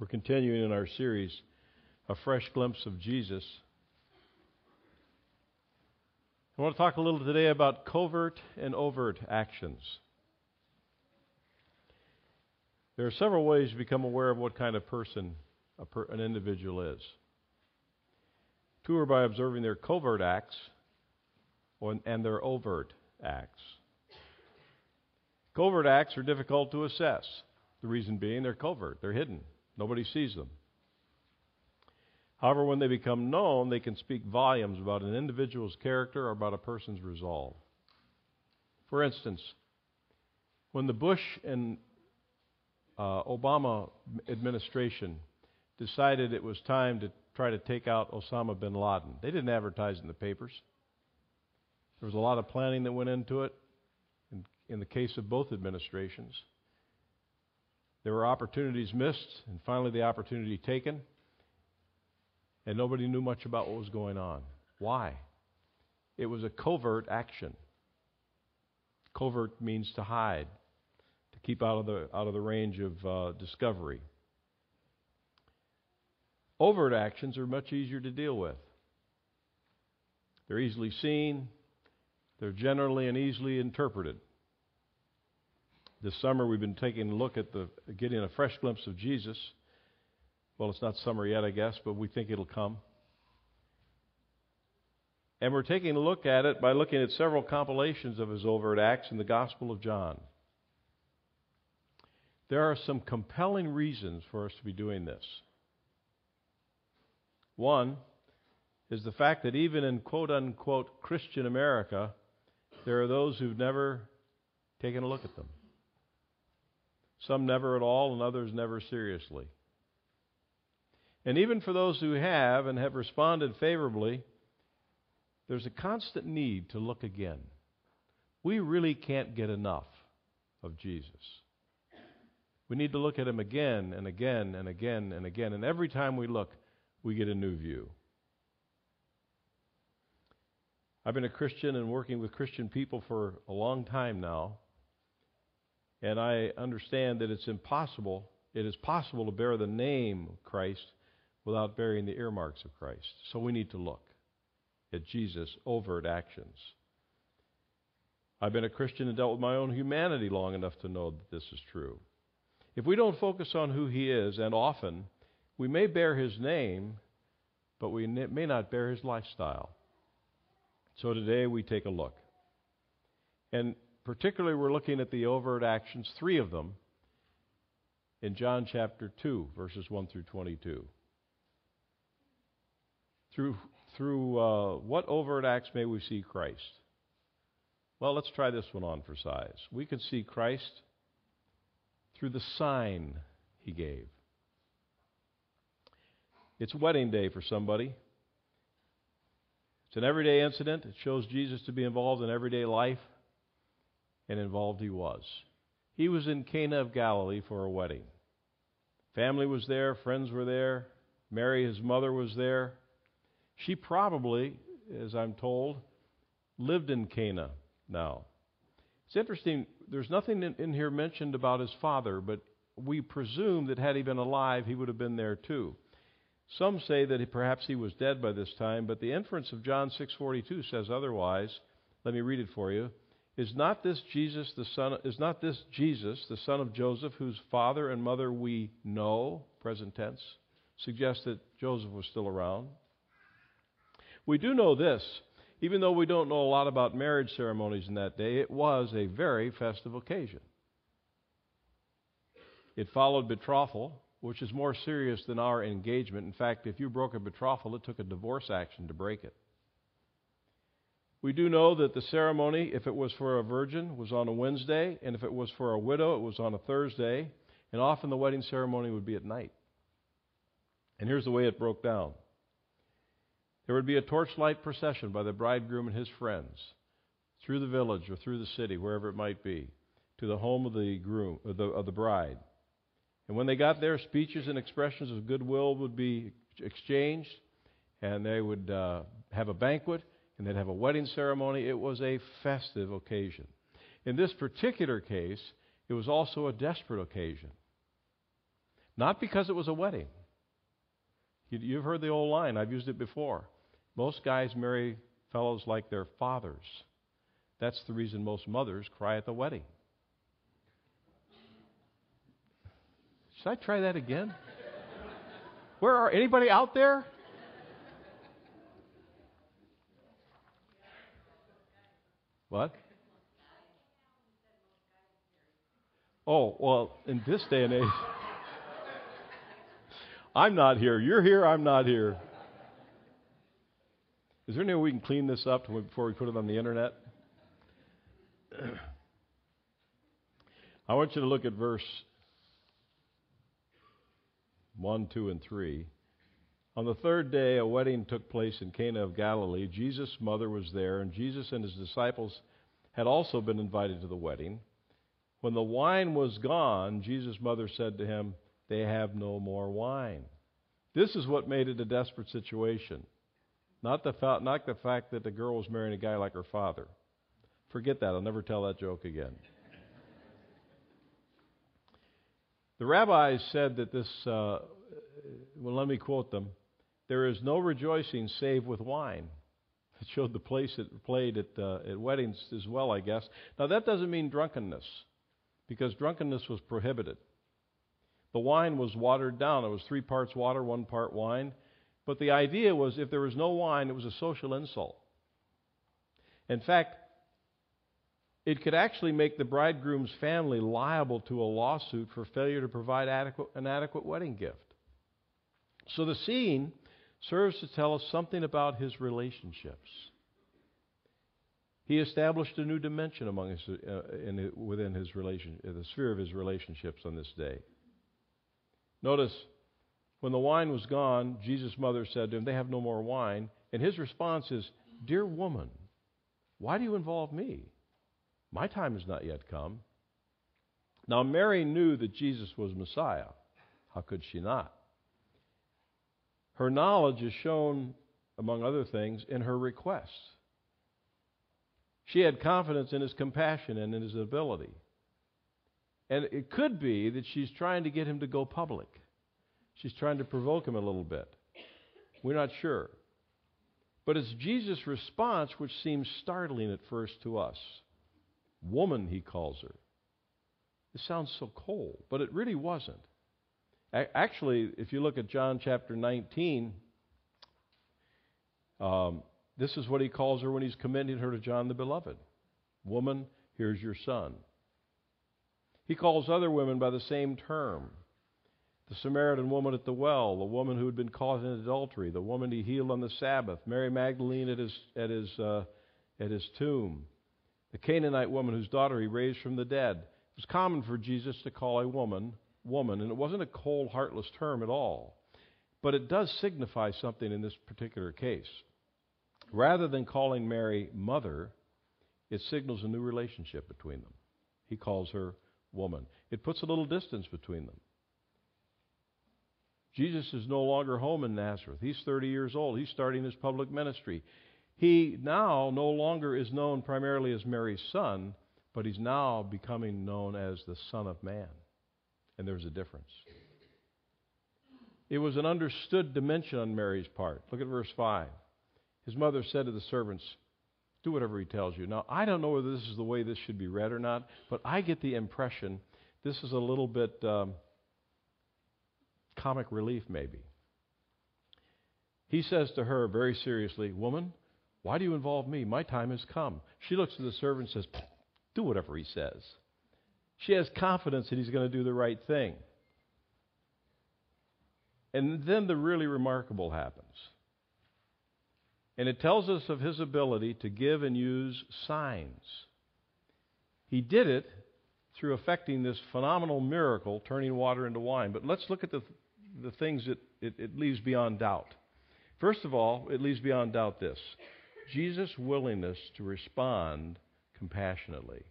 We're continuing in our series, A Fresh Glimpse of Jesus. I want to talk a little today about covert and overt actions. There are several ways to become aware of what kind of person per, an individual is. Two are by observing their covert acts and their overt acts. Covert acts are difficult to assess. The reason being they're covert, they're hidden. Nobody sees them. However, when they become known, they can speak volumes about an individual's character or about a person's resolve. For instance, when the Bush and uh, Obama administration decided it was time to try to take out Osama bin Laden, they didn't advertise in the papers. There was a lot of planning that went into it in, in the case of both administrations. There were opportunities missed, and finally the opportunity taken, and nobody knew much about what was going on. Why? It was a covert action. Covert means to hide, to keep out of the, out of the range of uh, discovery. Overt actions are much easier to deal with. They're easily seen, they're generally and easily interpreted. This summer, we've been taking a look at the getting a fresh glimpse of Jesus. Well, it's not summer yet, I guess, but we think it'll come. And we're taking a look at it by looking at several compilations of his overt acts in the Gospel of John. There are some compelling reasons for us to be doing this. One is the fact that even in quote unquote Christian America, there are those who've never taken a look at them. Some never at all, and others never seriously. And even for those who have and have responded favorably, there's a constant need to look again. We really can't get enough of Jesus. We need to look at him again and again and again and again. And every time we look, we get a new view. I've been a Christian and working with Christian people for a long time now. And I understand that it's impossible, it is possible to bear the name of Christ without bearing the earmarks of Christ. So we need to look at Jesus' overt actions. I've been a Christian and dealt with my own humanity long enough to know that this is true. If we don't focus on who he is, and often, we may bear his name, but we may not bear his lifestyle. So today we take a look. And particularly, we're looking at the overt actions, three of them, in John chapter 2, verses 1 through 22. Through, through uh, what overt acts may we see Christ? Well, let's try this one on for size. We can see Christ through the sign he gave. It's wedding day for somebody. It's an everyday incident. It shows Jesus to be involved in everyday life and involved he was. He was in Cana of Galilee for a wedding. Family was there, friends were there, Mary, his mother, was there. She probably, as I'm told, lived in Cana now. It's interesting, there's nothing in, in here mentioned about his father, but we presume that had he been alive, he would have been there too. Some say that he, perhaps he was dead by this time, but the inference of John 6:42 says otherwise. Let me read it for you. Is not this Jesus the son of, is not this Jesus the son of Joseph whose father and mother we know? Present tense. Suggests that Joseph was still around. We do know this. Even though we don't know a lot about marriage ceremonies in that day it was a very festive occasion. It followed betrothal which is more serious than our engagement. In fact if you broke a betrothal it took a divorce action to break it we do know that the ceremony, if it was for a virgin, was on a Wednesday, and if it was for a widow, it was on a Thursday, and often the wedding ceremony would be at night. And here's the way it broke down there would be a torchlight procession by the bridegroom and his friends through the village or through the city, wherever it might be, to the home of the groom of the, of the bride. And when they got there, speeches and expressions of goodwill would be exchanged, and they would uh, have a banquet and they'd have a wedding ceremony. It was a festive occasion. In this particular case, it was also a desperate occasion. Not because it was a wedding. You, you've heard the old line, I've used it before. Most guys marry fellows like their fathers. That's the reason most mothers cry at the wedding. Should I try that again? Where are anybody out there? What? Oh, well, in this day and age, I'm not here. You're here, I'm not here. Is there any way we can clean this up before we put it on the internet? I want you to look at verse 1, 2, and 3. On the third day, a wedding took place in Cana of Galilee. Jesus' mother was there, and Jesus and his disciples had also been invited to the wedding. When the wine was gone, Jesus' mother said to him, They have no more wine. This is what made it a desperate situation. Not the, fa- not the fact that the girl was marrying a guy like her father. Forget that. I'll never tell that joke again. the rabbis said that this, uh, well, let me quote them there is no rejoicing save with wine. It showed the place it played at, uh, at weddings as well, I guess. Now, that doesn't mean drunkenness because drunkenness was prohibited. The wine was watered down. It was three parts water, one part wine. But the idea was if there was no wine, it was a social insult. In fact, it could actually make the bridegroom's family liable to a lawsuit for failure to provide adequate, an adequate wedding gift. So the scene serves to tell us something about his relationships. He established a new dimension among his, uh, in, within his relation, the sphere of his relationships on this day. Notice, when the wine was gone, Jesus' mother said to him, They have no more wine. And his response is, Dear woman, why do you involve me? My time has not yet come. Now, Mary knew that Jesus was Messiah. How could she not? Her knowledge is shown, among other things, in her requests. She had confidence in his compassion and in his ability. And it could be that she's trying to get him to go public. She's trying to provoke him a little bit. We're not sure. But it's Jesus' response which seems startling at first to us. Woman, he calls her. It sounds so cold, but it really wasn't. Actually, if you look at John chapter 19, um, this is what he calls her when he's commending her to John the Beloved Woman, here's your son. He calls other women by the same term the Samaritan woman at the well, the woman who had been caught in adultery, the woman he healed on the Sabbath, Mary Magdalene at his, at his, uh, at his tomb, the Canaanite woman whose daughter he raised from the dead. It was common for Jesus to call a woman woman, and it wasn't a cold, heartless term at all. But it does signify something in this particular case. Rather than calling Mary mother, it signals a new relationship between them. He calls her woman. It puts a little distance between them. Jesus is no longer home in Nazareth. He's 30 years old. He's starting his public ministry. He now no longer is known primarily as Mary's son, but he's now becoming known as the Son of Man. And there's a difference. It was an understood dimension on Mary's part. Look at verse 5. His mother said to the servants, Do whatever he tells you. Now, I don't know whether this is the way this should be read or not, but I get the impression this is a little bit um, comic relief, maybe. He says to her very seriously, Woman, why do you involve me? My time has come. She looks at the servant and says, Do whatever he says. She has confidence that he's going to do the right thing. And then the really remarkable happens. And it tells us of his ability to give and use signs. He did it through effecting this phenomenal miracle, turning water into wine. But let's look at the, the things that it, it leaves beyond doubt. First of all, it leaves beyond doubt this Jesus' willingness to respond compassionately.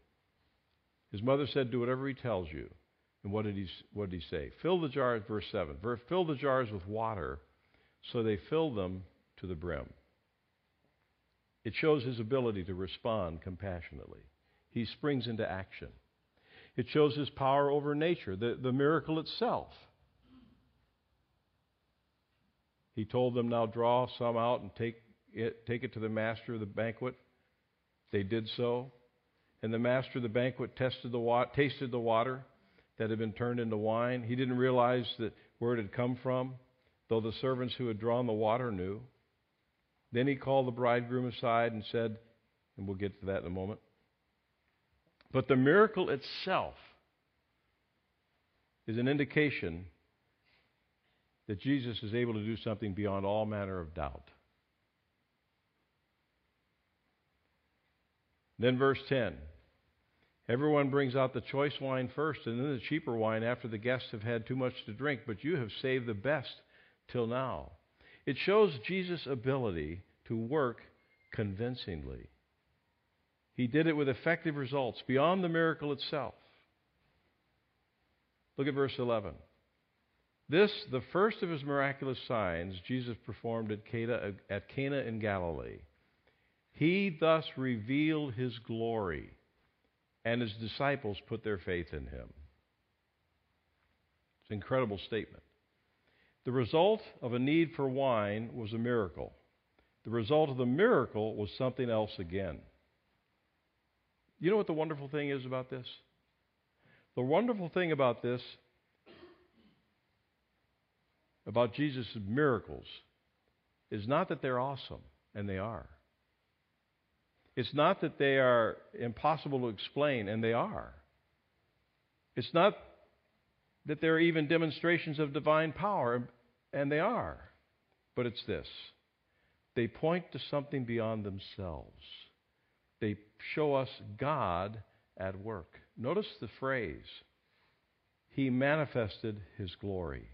His mother said, Do whatever he tells you. And what did he, what did he say? Fill the jars, verse 7. Fill the jars with water. So they filled them to the brim. It shows his ability to respond compassionately. He springs into action. It shows his power over nature, the, the miracle itself. He told them, Now draw some out and take it, take it to the master of the banquet. They did so. And the master of the banquet tested the wa- tasted the water that had been turned into wine. He didn't realize that where it had come from, though the servants who had drawn the water knew. Then he called the bridegroom aside and said, and we'll get to that in a moment. But the miracle itself is an indication that Jesus is able to do something beyond all manner of doubt. Then, verse 10 Everyone brings out the choice wine first and then the cheaper wine after the guests have had too much to drink, but you have saved the best till now. It shows Jesus' ability to work convincingly. He did it with effective results beyond the miracle itself. Look at verse 11. This, the first of his miraculous signs, Jesus performed at Cana, at Cana in Galilee. He thus revealed his glory, and his disciples put their faith in him. It's an incredible statement. The result of a need for wine was a miracle. The result of the miracle was something else again. You know what the wonderful thing is about this? The wonderful thing about this about Jesus' miracles is not that they're awesome, and they are. It's not that they are impossible to explain, and they are. It's not that they're even demonstrations of divine power, and they are. But it's this they point to something beyond themselves. They show us God at work. Notice the phrase He manifested His glory.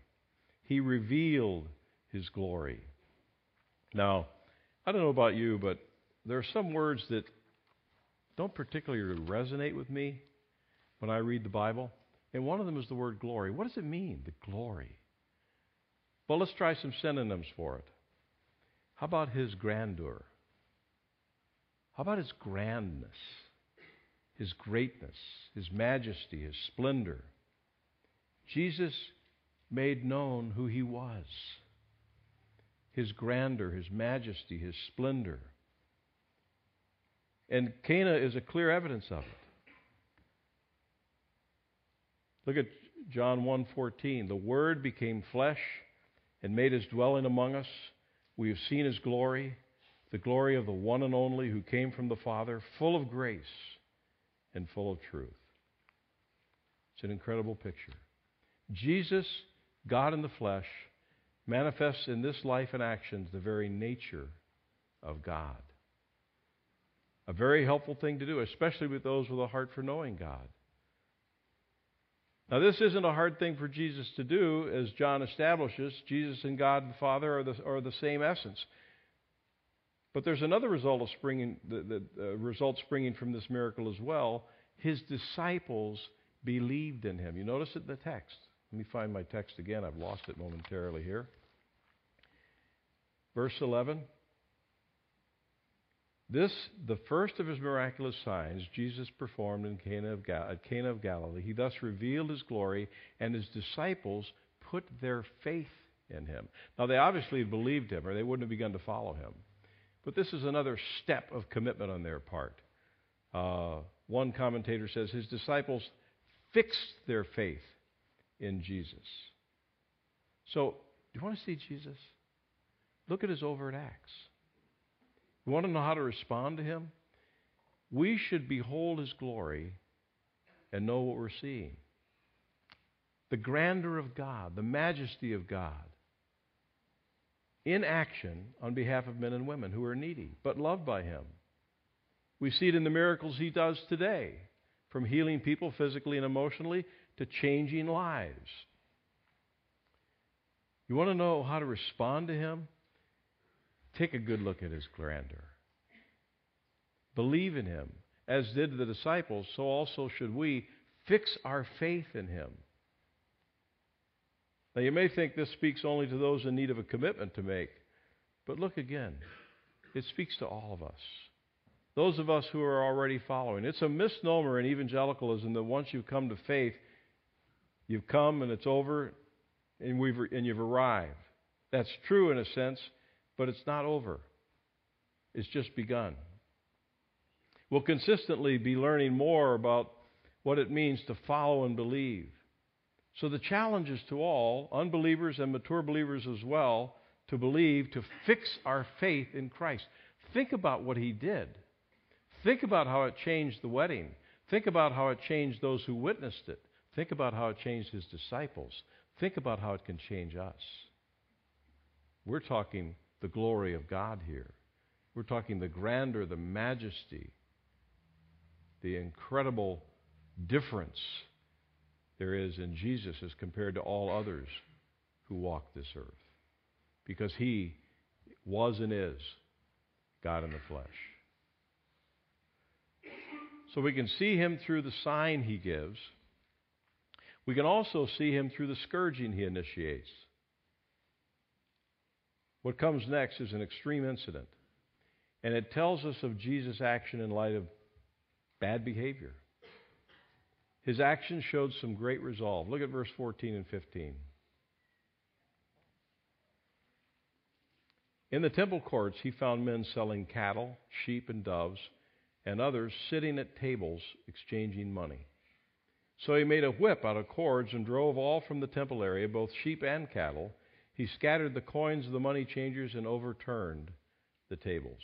He revealed His glory. Now, I don't know about you, but there are some words that don't particularly resonate with me when I read the Bible. And one of them is the word glory. What does it mean, the glory? Well, let's try some synonyms for it. How about his grandeur? How about his grandness, his greatness, his majesty, his splendor? Jesus made known who he was his grandeur, his majesty, his splendor. And Cana is a clear evidence of it. Look at John 1:14. The word became flesh and made his dwelling among us. We have seen his glory, the glory of the one and only who came from the Father, full of grace and full of truth. It's an incredible picture. Jesus, God in the flesh, manifests in this life and actions the very nature of God. A very helpful thing to do, especially with those with a heart for knowing God. Now, this isn't a hard thing for Jesus to do, as John establishes. Jesus and God the Father are the, are the same essence. But there's another result of springing, the, the uh, result springing from this miracle as well. His disciples believed in him. You notice it in the text. Let me find my text again. I've lost it momentarily here. Verse 11. This, the first of his miraculous signs, Jesus performed in Cana of Gal- at Cana of Galilee. He thus revealed his glory, and his disciples put their faith in him. Now, they obviously believed him, or they wouldn't have begun to follow him. But this is another step of commitment on their part. Uh, one commentator says his disciples fixed their faith in Jesus. So, do you want to see Jesus? Look at his overt acts. You want to know how to respond to him? We should behold his glory and know what we're seeing. The grandeur of God, the majesty of God, in action on behalf of men and women who are needy, but loved by him. We see it in the miracles he does today, from healing people physically and emotionally to changing lives. You want to know how to respond to him? Take a good look at his grandeur. Believe in him. As did the disciples, so also should we fix our faith in him. Now, you may think this speaks only to those in need of a commitment to make, but look again. It speaks to all of us. Those of us who are already following. It's a misnomer in evangelicalism that once you've come to faith, you've come and it's over and, we've, and you've arrived. That's true in a sense, but it's not over. It's just begun. We'll consistently be learning more about what it means to follow and believe. So the challenge is to all, unbelievers and mature believers as well, to believe, to fix our faith in Christ. Think about what he did. Think about how it changed the wedding. Think about how it changed those who witnessed it. Think about how it changed his disciples. Think about how it can change us. We're talking the glory of God here. We're talking the grandeur, the majesty, the incredible difference there is in Jesus as compared to all others who walk this earth. Because he was and is God in the flesh. So we can see him through the sign he gives. We can also see him through the scourging he initiates. What comes next is an extreme incident, and it tells us of Jesus' action in light of bad behavior. His action showed some great resolve. Look at verse 14 and 15. In the temple courts, he found men selling cattle, sheep, and doves, and others sitting at tables exchanging money. So he made a whip out of cords and drove all from the temple area, both sheep and cattle he scattered the coins of the money changers and overturned the tables.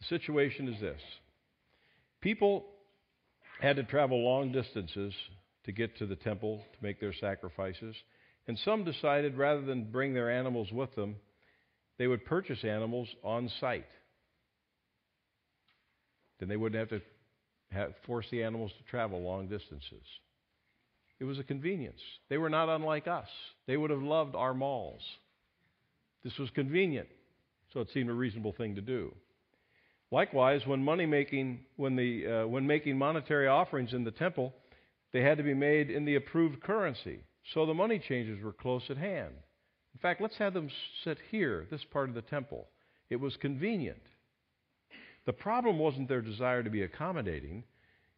The situation is this people had to travel long distances to get to the temple to make their sacrifices, and some decided rather than bring their animals with them, they would purchase animals on site. Then they wouldn't have to have, force the animals to travel long distances. It was a convenience. They were not unlike us. They would have loved our malls. This was convenient, so it seemed a reasonable thing to do. Likewise, when money making, when, the, uh, when making monetary offerings in the temple, they had to be made in the approved currency. So the money changers were close at hand. In fact, let's have them sit here, this part of the temple. It was convenient. The problem wasn't their desire to be accommodating,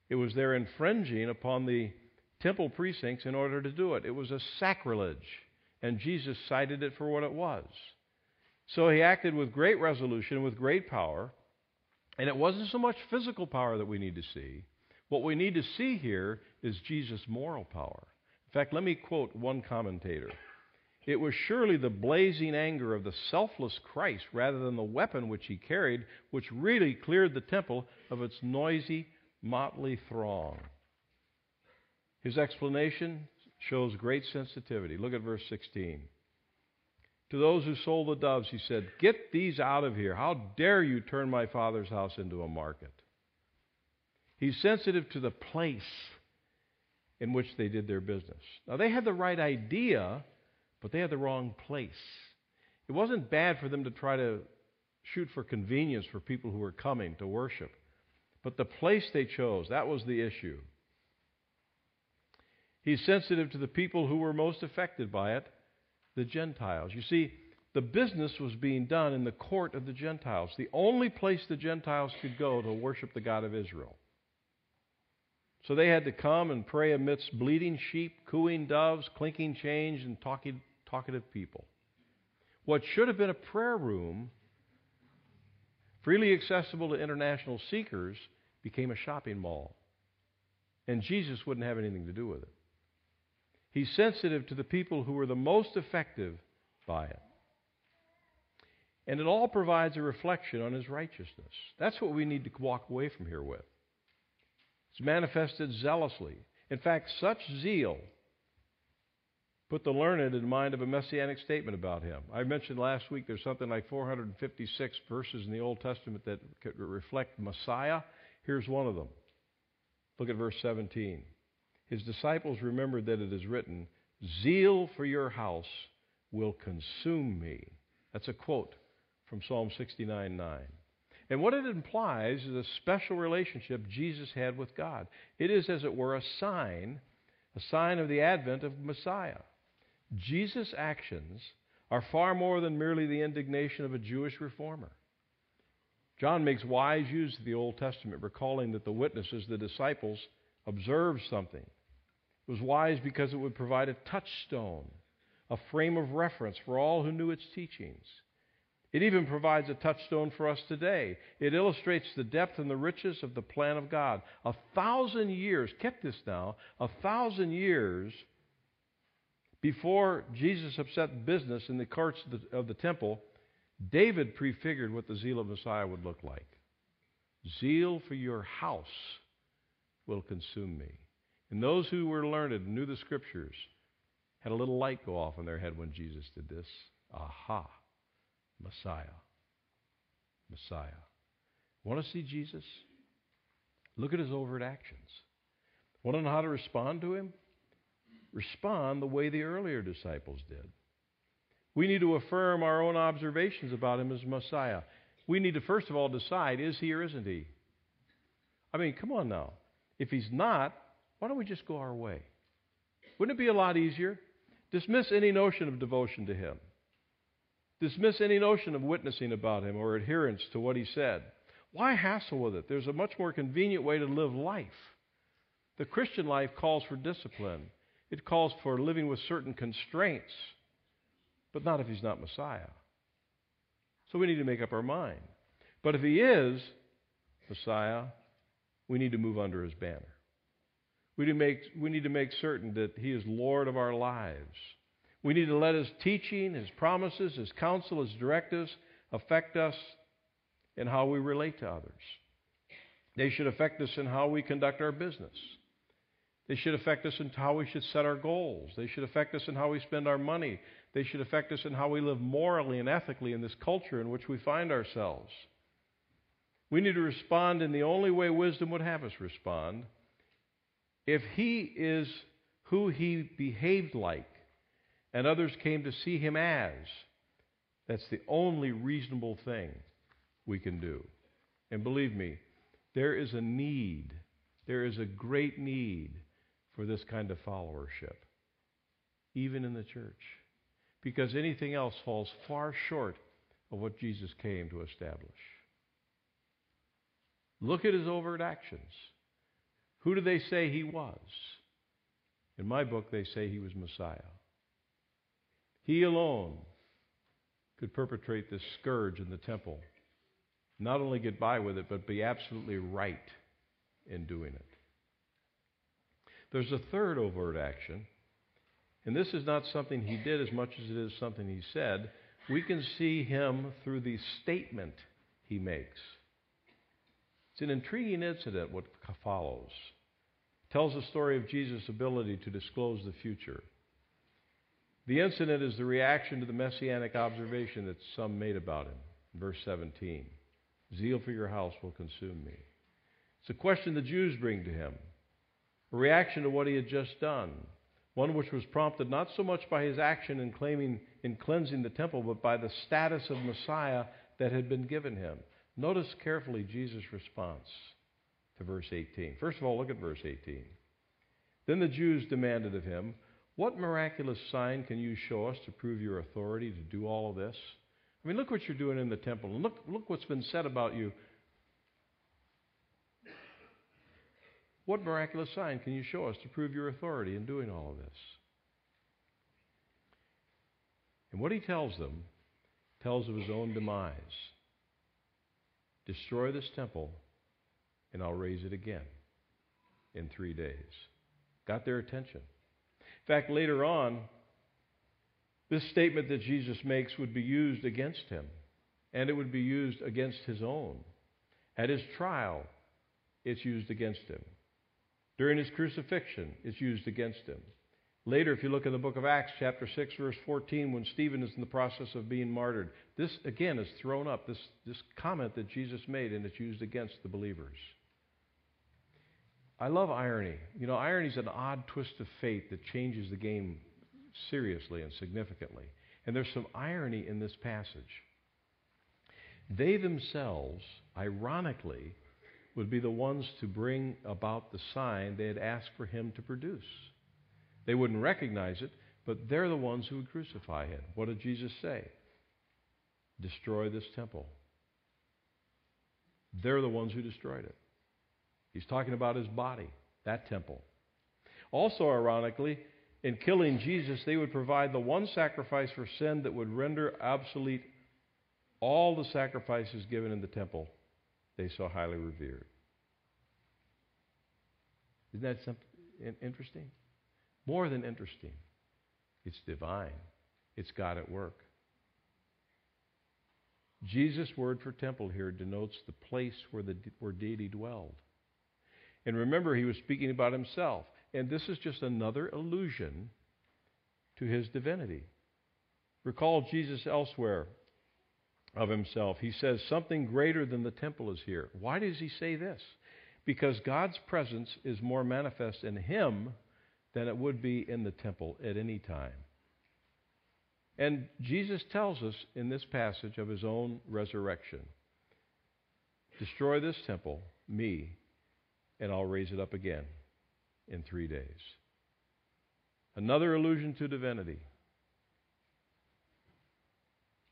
it was their infringing upon the temple precincts in order to do it. It was a sacrilege, and Jesus cited it for what it was. So he acted with great resolution, with great power, and it wasn't so much physical power that we need to see. What we need to see here is Jesus' moral power. In fact, let me quote one commentator. It was surely the blazing anger of the selfless Christ rather than the weapon which he carried, which really cleared the temple of its noisy, motley throng. His explanation shows great sensitivity. Look at verse 16. To those who sold the doves, he said, Get these out of here. How dare you turn my father's house into a market? He's sensitive to the place in which they did their business. Now, they had the right idea, but they had the wrong place. It wasn't bad for them to try to shoot for convenience for people who were coming to worship, but the place they chose, that was the issue. He's sensitive to the people who were most affected by it, the Gentiles. You see, the business was being done in the court of the Gentiles, the only place the Gentiles could go to worship the God of Israel. So they had to come and pray amidst bleating sheep, cooing doves, clinking chains, and talkative people. What should have been a prayer room, freely accessible to international seekers, became a shopping mall. And Jesus wouldn't have anything to do with it. He's sensitive to the people who were the most effective by it. And it all provides a reflection on his righteousness. That's what we need to walk away from here with. It's manifested zealously. In fact, such zeal put the learned in mind of a messianic statement about him. I mentioned last week there's something like 456 verses in the Old Testament that reflect Messiah. Here's one of them. Look at verse 17 his disciples remembered that it is written, Zeal for your house will consume me. That's a quote from Psalm 69 9. And what it implies is a special relationship Jesus had with God. It is, as it were, a sign, a sign of the advent of Messiah. Jesus' actions are far more than merely the indignation of a Jewish reformer. John makes wise use of the Old Testament, recalling that the witnesses, the disciples, observed something. It was wise because it would provide a touchstone a frame of reference for all who knew its teachings. It even provides a touchstone for us today. It illustrates the depth and the riches of the plan of God. A thousand years, get this now, a thousand years before Jesus upset business in the courts of the, of the temple, David prefigured what the zeal of Messiah would look like. Zeal for your house will consume me. And those who were learned and knew the scriptures had a little light go off in their head when Jesus did this. Aha, Messiah. Messiah. Want to see Jesus? Look at his overt actions. Want to know how to respond to him? Respond the way the earlier disciples did. We need to affirm our own observations about him as Messiah. We need to, first of all, decide is he or isn't he? I mean, come on now. If he's not, why don't we just go our way? Wouldn't it be a lot easier? Dismiss any notion of devotion to him. Dismiss any notion of witnessing about him or adherence to what he said. Why hassle with it? There's a much more convenient way to live life. The Christian life calls for discipline, it calls for living with certain constraints, but not if he's not Messiah. So we need to make up our mind. But if he is Messiah, we need to move under his banner. We need, to make, we need to make certain that He is Lord of our lives. We need to let His teaching, His promises, His counsel, His directives affect us in how we relate to others. They should affect us in how we conduct our business. They should affect us in how we should set our goals. They should affect us in how we spend our money. They should affect us in how we live morally and ethically in this culture in which we find ourselves. We need to respond in the only way wisdom would have us respond if he is who he behaved like and others came to see him as, that's the only reasonable thing we can do. And believe me, there is a need, there is a great need for this kind of followership, even in the church, because anything else falls far short of what Jesus came to establish. Look at his overt actions. Who do they say he was? In my book, they say he was Messiah. He alone could perpetrate this scourge in the temple, not only get by with it, but be absolutely right in doing it. There's a third overt action, and this is not something he did as much as it is something he said. We can see him through the statement he makes. It's an intriguing incident what follows tells the story of Jesus' ability to disclose the future. The incident is the reaction to the messianic observation that some made about him. Verse 17 Zeal for your house will consume me. It's a question the Jews bring to him, a reaction to what he had just done, one which was prompted not so much by his action in claiming in cleansing the temple, but by the status of Messiah that had been given him. Notice carefully Jesus' response to verse 18. First of all, look at verse 18. Then the Jews demanded of him, What miraculous sign can you show us to prove your authority to do all of this? I mean, look what you're doing in the temple, and look, look what's been said about you. What miraculous sign can you show us to prove your authority in doing all of this? And what he tells them tells of his own demise. Destroy this temple, and I'll raise it again in three days. Got their attention. In fact, later on, this statement that Jesus makes would be used against him, and it would be used against his own. At his trial, it's used against him. During his crucifixion, it's used against him. Later, if you look in the book of Acts, chapter 6, verse 14, when Stephen is in the process of being martyred, this again is thrown up, this, this comment that Jesus made, and it's used against the believers. I love irony. You know, irony is an odd twist of fate that changes the game seriously and significantly. And there's some irony in this passage. They themselves, ironically, would be the ones to bring about the sign they had asked for him to produce. They wouldn't recognize it, but they're the ones who would crucify him. What did Jesus say? Destroy this temple. They're the ones who destroyed it. He's talking about his body, that temple. Also, ironically, In killing Jesus, they would provide the one sacrifice for sin that would render obsolete all the sacrifices given in the temple they so highly revered. Isn't that something interesting? More than interesting. It's divine. It's God at work. Jesus' word for temple here denotes the place where, the, where deity dwelled. And remember, he was speaking about himself. And this is just another allusion to his divinity. Recall Jesus elsewhere of himself. He says, Something greater than the temple is here. Why does he say this? Because God's presence is more manifest in him than it would be in the temple at any time. And Jesus tells us in this passage of his own resurrection Destroy this temple, me, and I'll raise it up again in three days. Another allusion to divinity.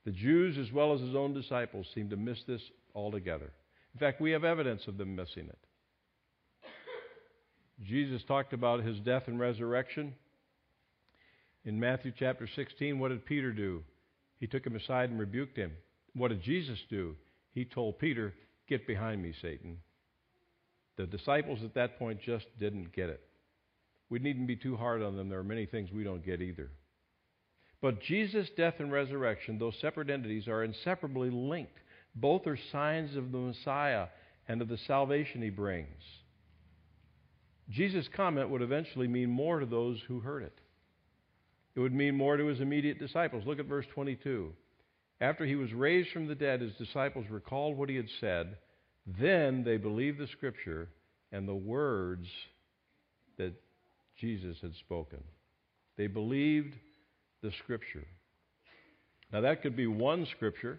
The Jews, as well as his own disciples, seem to miss this altogether. In fact, we have evidence of them missing it. Jesus talked about his death and resurrection in Matthew chapter 16, what did Peter do? He took him aside and rebuked him. What did Jesus do? He told Peter, Get behind me, Satan. The disciples at that point just didn't get it. We needn't be too hard on them. There are many things we don't get either. But Jesus' death and resurrection, those separate entities, are inseparably linked. Both are signs of the Messiah and of the salvation he brings. Jesus' comment would eventually mean more to those who heard it. It would mean more to his immediate disciples. Look at verse 22. After he was raised from the dead, his disciples recalled what he had said. Then they believed the scripture and the words that Jesus had spoken. They believed the scripture. Now that could be one scripture,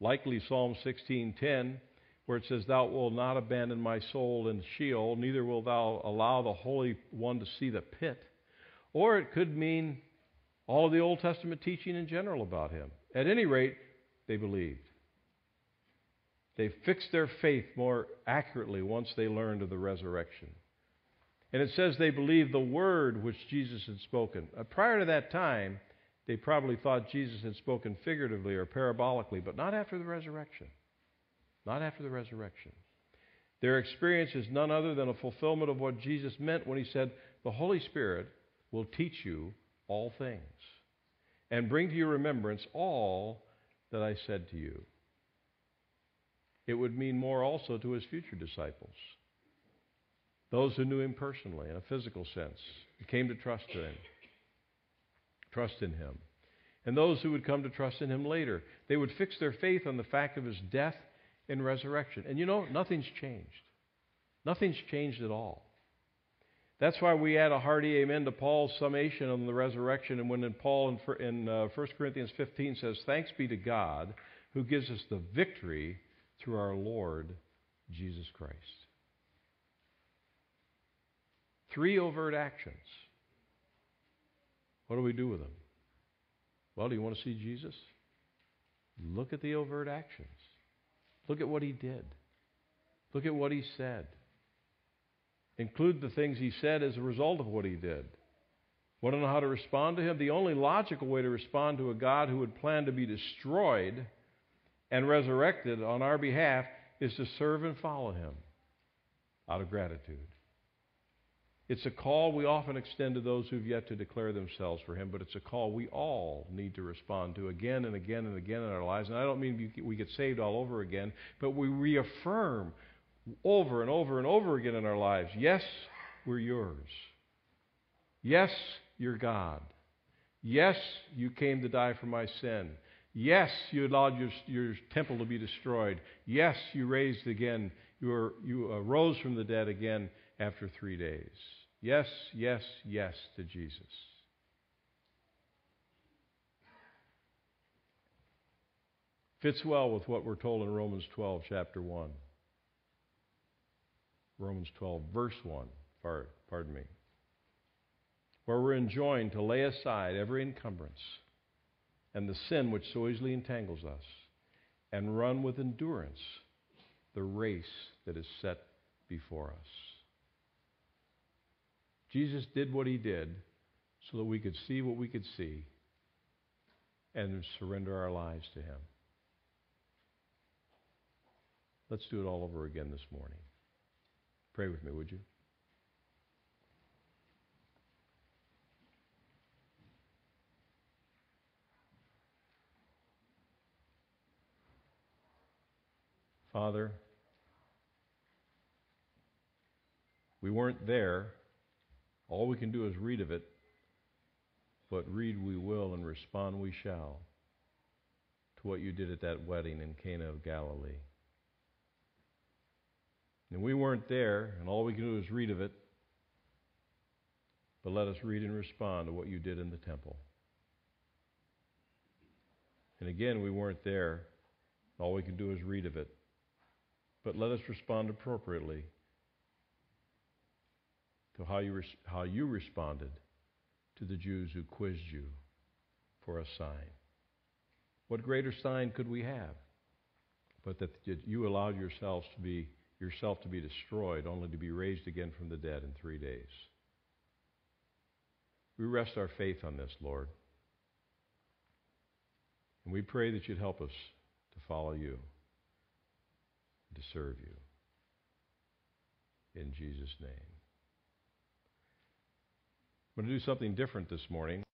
likely Psalm 16:10, where it says, "Thou wilt not abandon my soul in Sheol, neither wilt thou allow the Holy One to see the pit." Or it could mean all of the Old Testament teaching in general about him. At any rate, they believed. They fixed their faith more accurately once they learned of the resurrection. And it says they believed the word which Jesus had spoken. Uh, prior to that time, they probably thought Jesus had spoken figuratively or parabolically, but not after the resurrection. Not after the resurrection. Their experience is none other than a fulfillment of what Jesus meant when he said, The Holy Spirit will teach you all things and bring to your remembrance all that I said to you. It would mean more also to his future disciples, those who knew him personally in a physical sense, came to trust in him, trust in him. And those who would come to trust in him later, they would fix their faith on the fact of his death and resurrection. And you know, nothing's changed. Nothing's changed at all. That's why we add a hearty amen to Paul's summation on the resurrection. And when Paul in, in uh, 1 Corinthians 15 says, Thanks be to God who gives us the victory through our Lord Jesus Christ. Three overt actions. What do we do with them? Well, do you want to see Jesus? Look at the overt actions. Look at what he did. Look at what he said include the things he said as a result of what he did. Want to know how to respond to him? The only logical way to respond to a God who would plan to be destroyed and resurrected on our behalf is to serve and follow him out of gratitude. It's a call we often extend to those who've yet to declare themselves for Him, but it's a call we all need to respond to again and again and again in our lives. And I don't mean we get saved all over again, but we reaffirm over and over and over again in our lives. Yes, we're yours. Yes, you're God. Yes, you came to die for my sin. Yes, you allowed your, your temple to be destroyed. Yes, you raised again. You, were, you arose from the dead again after three days. Yes, yes, yes to Jesus. Fits well with what we're told in Romans 12, chapter 1. Romans 12, verse 1, pardon me, where we're enjoined to lay aside every encumbrance and the sin which so easily entangles us, and run with endurance the race that is set before us. Jesus did what he did so that we could see what we could see and surrender our lives to Him. Let's do it all over again this morning. Pray with me, would you? Father, we weren't there. All we can do is read of it, but read we will and respond we shall to what you did at that wedding in Cana of Galilee. And we weren't there, and all we can do is read of it, but let us read and respond to what you did in the temple. And again, we weren't there. All we can do is read of it. But let us respond appropriately to how you, res- how you responded to the Jews who quizzed you for a sign. What greater sign could we have? But that you allowed yourselves to be, yourself to be destroyed, only to be raised again from the dead in three days. We rest our faith on this, Lord. And we pray that you'd help us to follow you, to serve you. In Jesus' name. I'm going to do something different this morning.